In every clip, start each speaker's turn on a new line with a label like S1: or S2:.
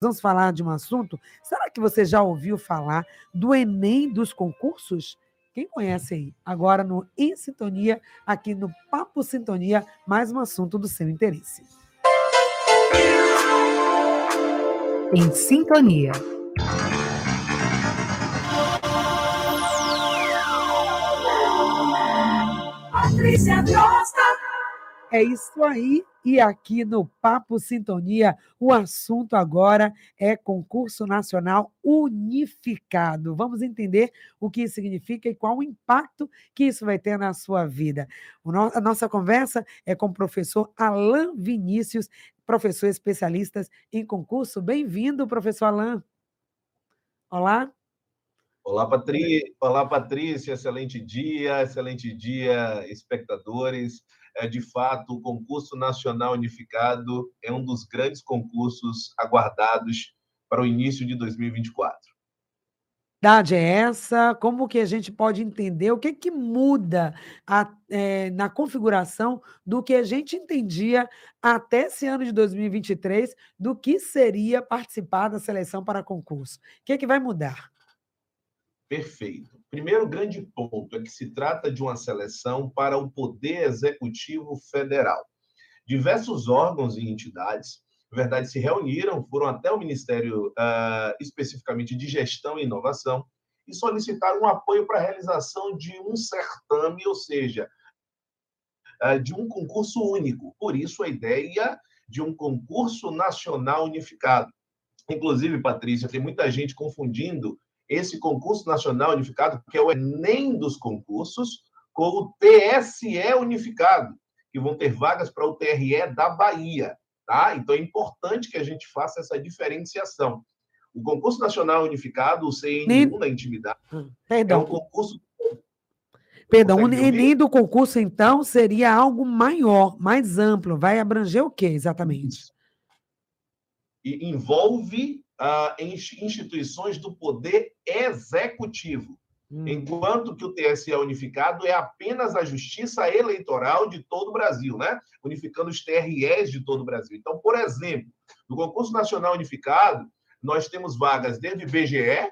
S1: vamos falar de um assunto. Será que você já ouviu falar do Enem dos concursos? Quem conhece aí? Agora no Em Sintonia, aqui no Papo Sintonia, mais um assunto do seu interesse.
S2: Em Sintonia.
S1: Patrícia Costa. É isso aí. E aqui no Papo Sintonia, o assunto agora é concurso nacional unificado. Vamos entender o que isso significa e qual o impacto que isso vai ter na sua vida. A nossa conversa é com o professor Alain Vinícius, professor especialista em concurso. Bem-vindo, professor Alain. Olá.
S3: Olá, Patrícia. Olá, Patrícia. Excelente dia, excelente dia, espectadores é, de fato, o concurso nacional unificado é um dos grandes concursos aguardados para o início de 2024.
S1: Verdade é essa? Como que a gente pode entender o que, que muda a, é, na configuração do que a gente entendia até esse ano de 2023 do que seria participar da seleção para concurso? O que, que vai mudar?
S3: Perfeito. Primeiro grande ponto é que se trata de uma seleção para o Poder Executivo Federal. Diversos órgãos e entidades, na verdade, se reuniram, foram até o Ministério uh, especificamente de Gestão e Inovação e solicitaram um apoio para a realização de um certame, ou seja, uh, de um concurso único. Por isso, a ideia de um concurso nacional unificado. Inclusive, Patrícia, tem muita gente confundindo esse concurso nacional unificado, que é o Enem dos concursos, com o TSE unificado, que vão ter vagas para o TRE da Bahia. Tá? Então é importante que a gente faça essa diferenciação. O concurso nacional unificado, o CN1 da intimidade,
S1: hum, Perdão. é um concurso Perdão, o Enem do concurso, então, seria algo maior, mais amplo. Vai abranger o quê, exatamente?
S3: E envolve uh, instituições do poder executivo, hum. enquanto que o TSE unificado é apenas a justiça eleitoral de todo o Brasil, né? unificando os TREs de todo o Brasil. Então, por exemplo, no concurso nacional unificado, nós temos vagas desde BGE,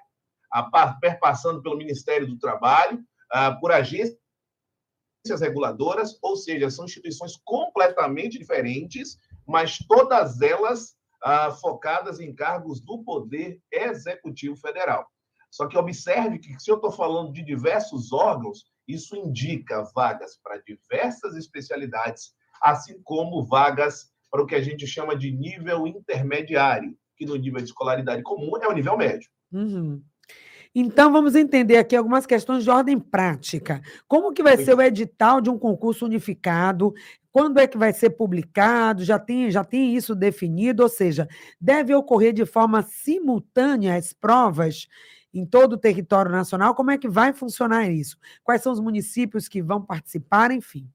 S3: a, perpassando pelo Ministério do Trabalho, por agências reguladoras, ou seja, são instituições completamente diferentes, mas todas elas ah, focadas em cargos do Poder Executivo Federal. Só que observe que, se eu estou falando de diversos órgãos, isso indica vagas para diversas especialidades, assim como vagas para o que a gente chama de nível intermediário, que no nível de escolaridade comum é o nível médio.
S1: Uhum. Então, vamos entender aqui algumas questões de ordem prática. Como que vai ser o edital de um concurso unificado? Quando é que vai ser publicado? Já tem, já tem isso definido? Ou seja, deve ocorrer de forma simultânea as provas em todo o território nacional? Como é que vai funcionar isso? Quais são os municípios que vão participar? Enfim.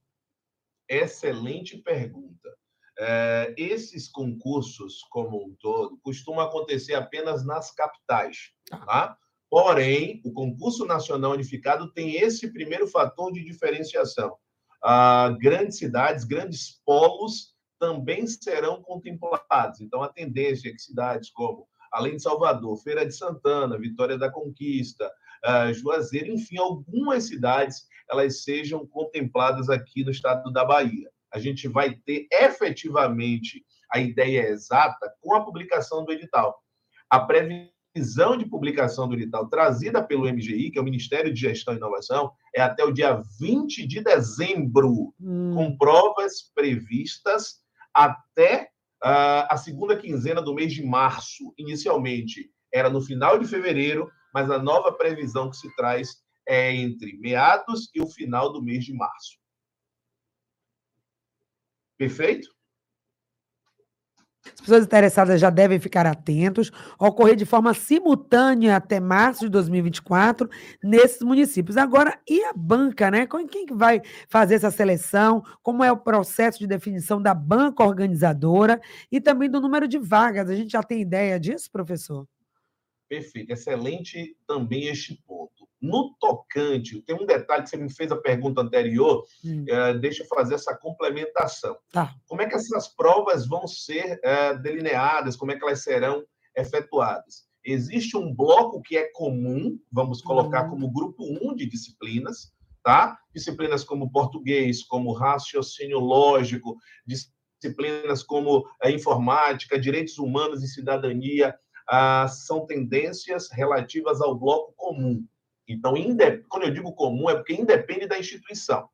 S3: Excelente pergunta. É, esses concursos, como um todo, costumam acontecer apenas nas capitais. Tá? tá? Porém, o concurso nacional unificado tem esse primeiro fator de diferenciação. Ah, grandes cidades, grandes polos também serão contemplados. Então, a tendência é que cidades como, além de Salvador, Feira de Santana, Vitória da Conquista, ah, Juazeiro, enfim, algumas cidades, elas sejam contempladas aqui no estado da Bahia. A gente vai ter efetivamente a ideia exata com a publicação do edital. A previsão previsão de publicação do edital trazida pelo MGI, que é o Ministério de Gestão e Inovação, é até o dia 20 de dezembro, hum. com provas previstas até uh, a segunda quinzena do mês de março. Inicialmente era no final de fevereiro, mas a nova previsão que se traz é entre meados e o final do mês de março. Perfeito?
S1: As pessoas interessadas já devem ficar atentos, ocorrer de forma simultânea até março de 2024 nesses municípios. Agora, e a banca, né? Quem que vai fazer essa seleção? Como é o processo de definição da banca organizadora e também do número de vagas? A gente já tem ideia disso, professor?
S3: Perfeito, excelente também este ponto. No tocante, tem um detalhe que você me fez a pergunta anterior, hum. é, deixa eu fazer essa complementação. Tá. Como é que essas provas vão ser é, delineadas, como é que elas serão efetuadas. Existe um bloco que é comum, vamos colocar como grupo 1 de disciplinas, tá? Disciplinas como português, como raciocínio lógico, disciplinas como a eh, informática, direitos humanos e cidadania, ah, são tendências relativas ao bloco comum. Então, quando eu digo comum, é porque independe da instituição.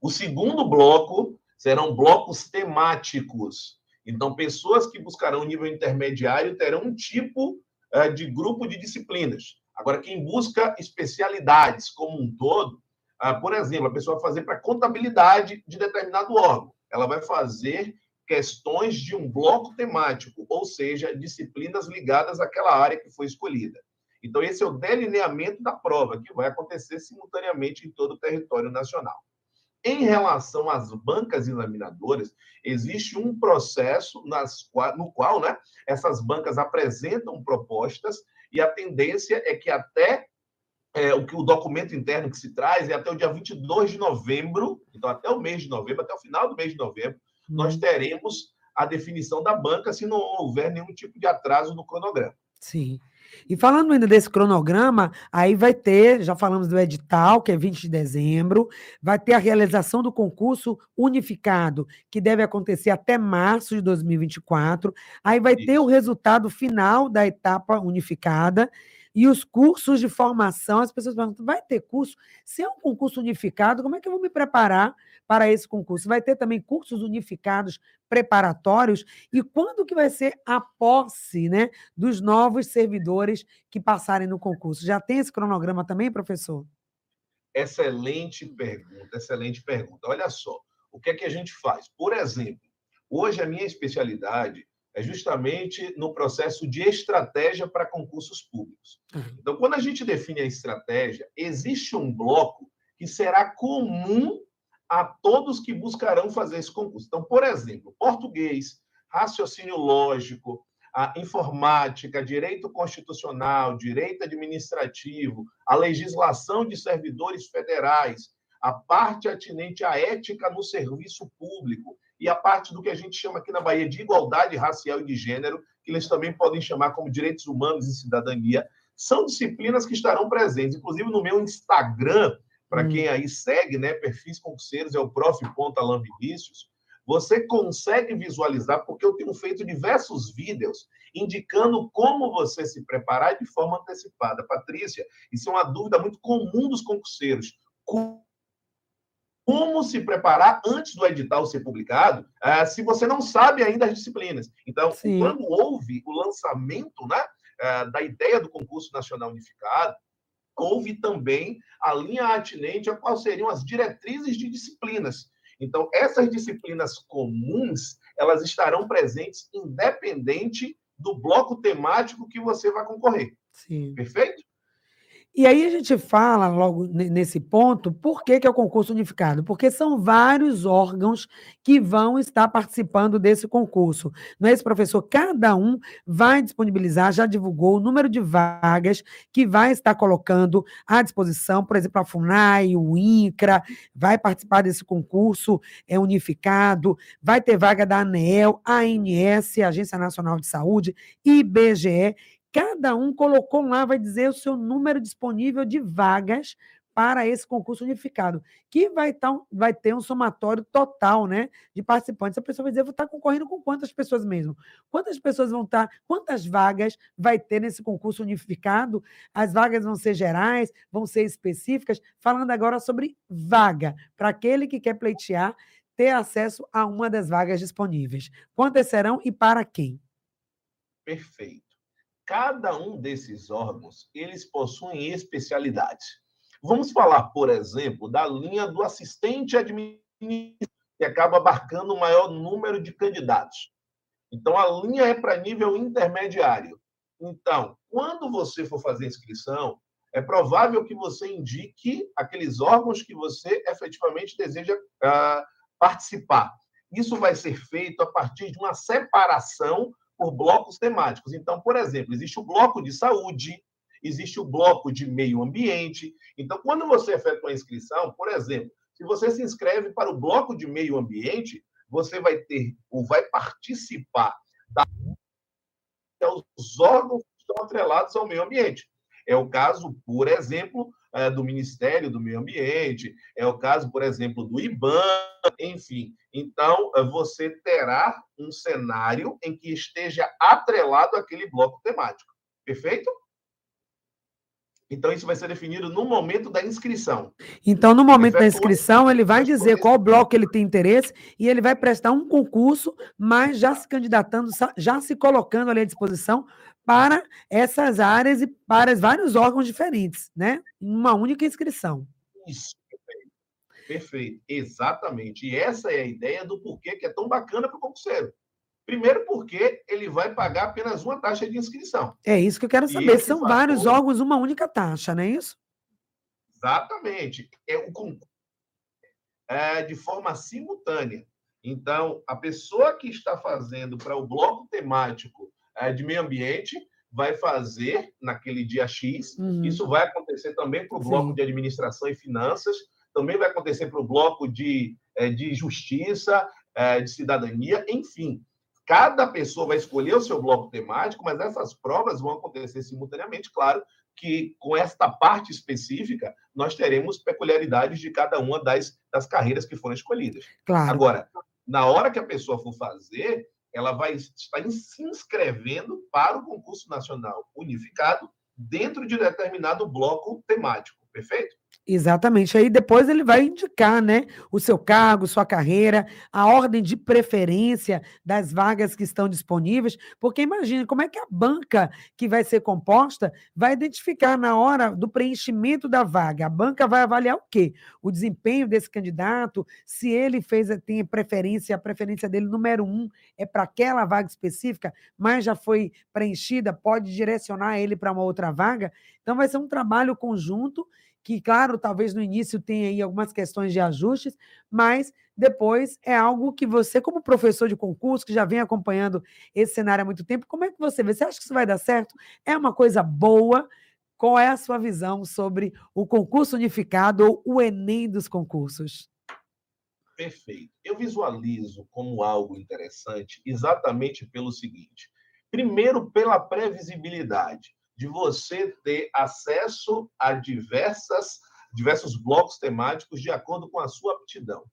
S3: O segundo bloco serão blocos temáticos. Então, pessoas que buscarão nível intermediário terão um tipo eh, de grupo de disciplinas. Agora, quem busca especialidades como um todo, ah, por exemplo, a pessoa vai fazer para contabilidade de determinado órgão. Ela vai fazer questões de um bloco temático, ou seja, disciplinas ligadas àquela área que foi escolhida. Então, esse é o delineamento da prova, que vai acontecer simultaneamente em todo o território nacional. Em relação às bancas examinadoras, existe um processo nas, no qual né, essas bancas apresentam propostas e a tendência é que até é, o que o documento interno que se traz é até o dia 22 de novembro, então até o mês de novembro, até o final do mês de novembro, hum. nós teremos a definição da banca se não houver nenhum tipo de atraso no cronograma.
S1: Sim. E falando ainda desse cronograma, aí vai ter, já falamos do edital, que é 20 de dezembro, vai ter a realização do concurso unificado, que deve acontecer até março de 2024. Aí vai Isso. ter o resultado final da etapa unificada e os cursos de formação, as pessoas perguntam, vai ter curso? Se é um concurso unificado, como é que eu vou me preparar para esse concurso? Vai ter também cursos unificados preparatórios? E quando que vai ser a posse né, dos novos servidores que passarem no concurso? Já tem esse cronograma também, professor?
S3: Excelente pergunta, excelente pergunta. Olha só, o que é que a gente faz? Por exemplo, hoje a minha especialidade é justamente no processo de estratégia para concursos públicos. Então, quando a gente define a estratégia, existe um bloco que será comum a todos que buscarão fazer esse concurso. Então, por exemplo, português, raciocínio lógico, a informática, direito constitucional, direito administrativo, a legislação de servidores federais, a parte atinente à ética no serviço público, e a parte do que a gente chama aqui na Bahia de igualdade racial e de gênero, que eles também podem chamar como direitos humanos e cidadania, são disciplinas que estarão presentes. Inclusive no meu Instagram, para hum. quem aí segue, né, perfis concurseiros, é o prof. Alan Vinícius, você consegue visualizar, porque eu tenho feito diversos vídeos indicando como você se preparar de forma antecipada. Patrícia, isso é uma dúvida muito comum dos concurseiros como se preparar antes do edital ser publicado, uh, se você não sabe ainda as disciplinas. Então, Sim. quando houve o lançamento né, uh, da ideia do concurso nacional unificado, houve também a linha atinente a quais seriam as diretrizes de disciplinas. Então, essas disciplinas comuns, elas estarão presentes independente do bloco temático que você vai concorrer. Sim. Perfeito?
S1: E aí a gente fala logo nesse ponto, por que, que é o concurso unificado? Porque são vários órgãos que vão estar participando desse concurso. Não é esse, professor? Cada um vai disponibilizar, já divulgou o número de vagas que vai estar colocando à disposição, por exemplo, a FUNAI, o INCRA, vai participar desse concurso é unificado, vai ter vaga da ANEEL, ANS, Agência Nacional de Saúde, IBGE, Cada um colocou lá, vai dizer o seu número disponível de vagas para esse concurso unificado, que vai, tá, vai ter um somatório total né, de participantes. A pessoa vai dizer, vou estar concorrendo com quantas pessoas mesmo? Quantas pessoas vão estar, quantas vagas vai ter nesse concurso unificado? As vagas vão ser gerais, vão ser específicas? Falando agora sobre vaga, para aquele que quer pleitear, ter acesso a uma das vagas disponíveis. Quantas serão e para quem?
S3: Perfeito cada um desses órgãos, eles possuem especialidades. Vamos falar, por exemplo, da linha do assistente administrativo, que acaba abarcando o maior número de candidatos. Então, a linha é para nível intermediário. Então, quando você for fazer inscrição, é provável que você indique aqueles órgãos que você efetivamente deseja uh, participar. Isso vai ser feito a partir de uma separação por blocos temáticos. Então, por exemplo, existe o bloco de saúde, existe o bloco de meio ambiente. Então, quando você efetua a inscrição, por exemplo, se você se inscreve para o bloco de meio ambiente, você vai ter ou vai participar da aos órgãos que estão atrelados ao meio ambiente. É o caso, por exemplo, é, do Ministério do Meio Ambiente, é o caso, por exemplo, do IBAN, enfim. Então, é, você terá um cenário em que esteja atrelado àquele bloco temático. Perfeito? Então, isso vai ser definido no momento da inscrição.
S1: Então, no momento da inscrição, ele vai dizer qual bloco ele tem interesse e ele vai prestar um concurso, mas já se candidatando, já se colocando ali à disposição para essas áreas e para vários órgãos diferentes, né? Uma única inscrição.
S3: Isso, perfeito. Perfeito, exatamente. E essa é a ideia do porquê que é tão bacana para o concurseiro. Primeiro, porque ele vai pagar apenas uma taxa de inscrição.
S1: É isso que eu quero saber. São vários órgãos, uma única taxa, não é isso?
S3: Exatamente. É o concurso é, de forma simultânea. Então, a pessoa que está fazendo para o bloco temático é, de meio ambiente vai fazer naquele dia X. Uhum. Isso vai acontecer também para o bloco Sim. de administração e finanças, também vai acontecer para o bloco de, é, de justiça, é, de cidadania, enfim. Cada pessoa vai escolher o seu bloco temático, mas essas provas vão acontecer simultaneamente, claro, que com esta parte específica nós teremos peculiaridades de cada uma das, das carreiras que foram escolhidas. Claro. Agora, na hora que a pessoa for fazer, ela vai estar se inscrevendo para o concurso nacional unificado dentro de determinado bloco temático, perfeito?
S1: Exatamente. Aí depois ele vai indicar, né, o seu cargo, sua carreira, a ordem de preferência das vagas que estão disponíveis, porque imagine como é que a banca que vai ser composta vai identificar na hora do preenchimento da vaga. A banca vai avaliar o quê? O desempenho desse candidato, se ele fez tem preferência, a preferência dele número um é para aquela vaga específica, mas já foi preenchida, pode direcionar ele para uma outra vaga. Então vai ser um trabalho conjunto que, claro, talvez no início tenha aí algumas questões de ajustes, mas depois é algo que você, como professor de concurso, que já vem acompanhando esse cenário há muito tempo, como é que você vê? Você acha que isso vai dar certo? É uma coisa boa? Qual é a sua visão sobre o concurso unificado ou o Enem dos concursos?
S3: Perfeito. Eu visualizo como algo interessante exatamente pelo seguinte: primeiro, pela previsibilidade de você ter acesso a diversas, diversos blocos temáticos de acordo com a sua aptidão.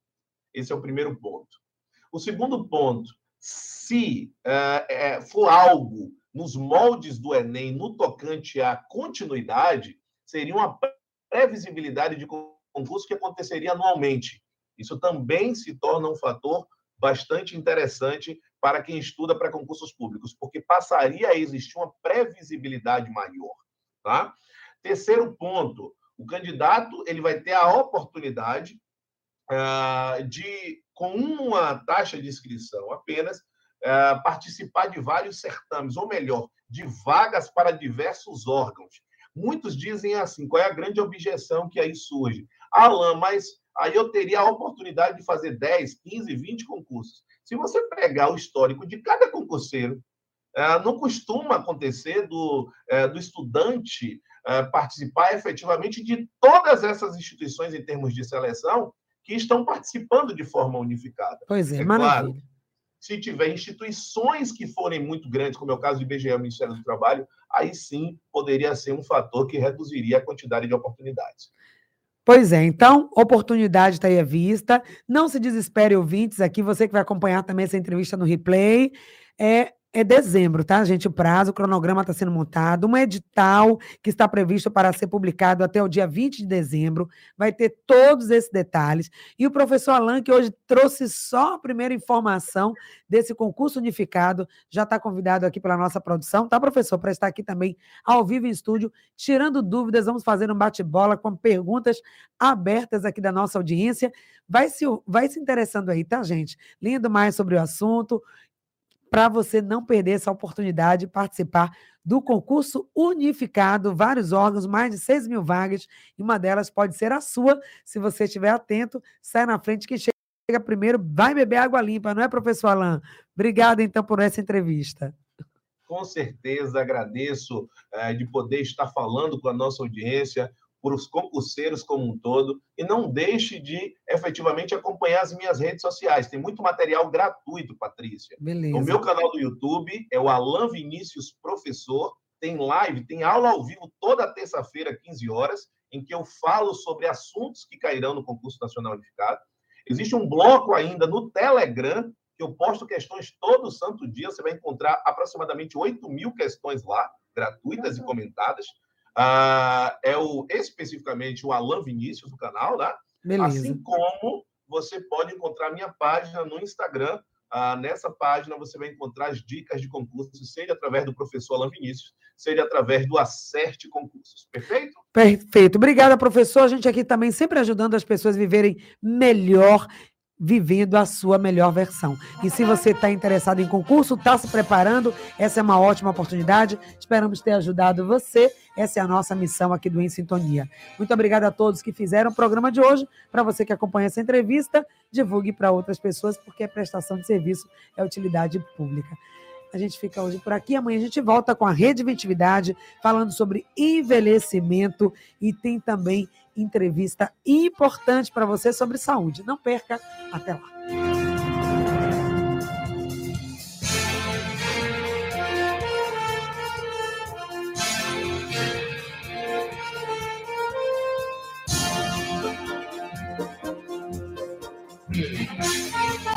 S3: Esse é o primeiro ponto. O segundo ponto, se é, for algo nos moldes do Enem, no tocante à continuidade, seria uma previsibilidade de concurso que aconteceria anualmente. Isso também se torna um fator bastante interessante para quem estuda para concursos públicos, porque passaria a existir uma previsibilidade maior. Tá? Terceiro ponto, o candidato ele vai ter a oportunidade uh, de, com uma taxa de inscrição apenas, uh, participar de vários certames, ou melhor, de vagas para diversos órgãos. Muitos dizem assim, qual é a grande objeção que aí surge? Alain, mas aí eu teria a oportunidade de fazer 10, 15, 20 concursos. Se você pegar o histórico de cada concurseiro, é, não costuma acontecer do, é, do estudante é, participar efetivamente de todas essas instituições em termos de seleção que estão participando de forma unificada.
S1: Pois é, é maravilha. Claro,
S3: se tiver instituições que forem muito grandes, como é o caso do IBGE, o Ministério do Trabalho, aí sim poderia ser um fator que reduziria a quantidade de oportunidades.
S1: Pois é, então, oportunidade está aí à vista. Não se desespere, ouvintes, aqui, você que vai acompanhar também essa entrevista no replay. É, é dezembro, tá, gente? O prazo, o cronograma está sendo montado. Um edital que está previsto para ser publicado até o dia 20 de dezembro. Vai ter todos esses detalhes. E o professor Alain, que hoje trouxe só a primeira informação desse concurso unificado, já está convidado aqui pela nossa produção, tá, professor? Para estar aqui também ao vivo em estúdio, tirando dúvidas. Vamos fazer um bate-bola com perguntas abertas aqui da nossa audiência. Vai se, vai se interessando aí, tá, gente? Lendo mais sobre o assunto para você não perder essa oportunidade de participar do concurso unificado, vários órgãos, mais de 6 mil vagas, e uma delas pode ser a sua, se você estiver atento, sai na frente, quem chega primeiro vai beber água limpa, não é, professor Alain? Obrigado, então, por essa entrevista.
S3: Com certeza, agradeço é, de poder estar falando com a nossa audiência, por os concurseiros como um todo e não deixe de efetivamente acompanhar as minhas redes sociais. Tem muito material gratuito, Patrícia.
S1: Beleza.
S3: O meu canal do YouTube é o Alan Vinícius Professor. Tem live, tem aula ao vivo toda terça-feira, 15 horas, em que eu falo sobre assuntos que cairão no concurso nacional unificado. Existe um bloco ainda no Telegram que eu posto questões todo santo dia. Você vai encontrar aproximadamente 8 mil questões lá, gratuitas e comentadas. Ah, é o, especificamente o Alan Vinícius, do canal, né? Beleza. Assim como você pode encontrar minha página no Instagram. Ah, nessa página você vai encontrar as dicas de concursos, seja através do professor Alan Vinícius, seja através do Acerte Concursos. Perfeito?
S1: Perfeito. Obrigada, professor. A gente aqui também sempre ajudando as pessoas a viverem melhor vivendo a sua melhor versão. E se você está interessado em concurso, está se preparando, essa é uma ótima oportunidade. Esperamos ter ajudado você. Essa é a nossa missão aqui do Em Sintonia. Muito obrigada a todos que fizeram o programa de hoje. Para você que acompanha essa entrevista, divulgue para outras pessoas, porque prestação de serviço é utilidade pública. A gente fica hoje por aqui. Amanhã a gente volta com a Rediventividade, falando sobre envelhecimento e tem também entrevista importante para você sobre saúde. Não perca, até lá.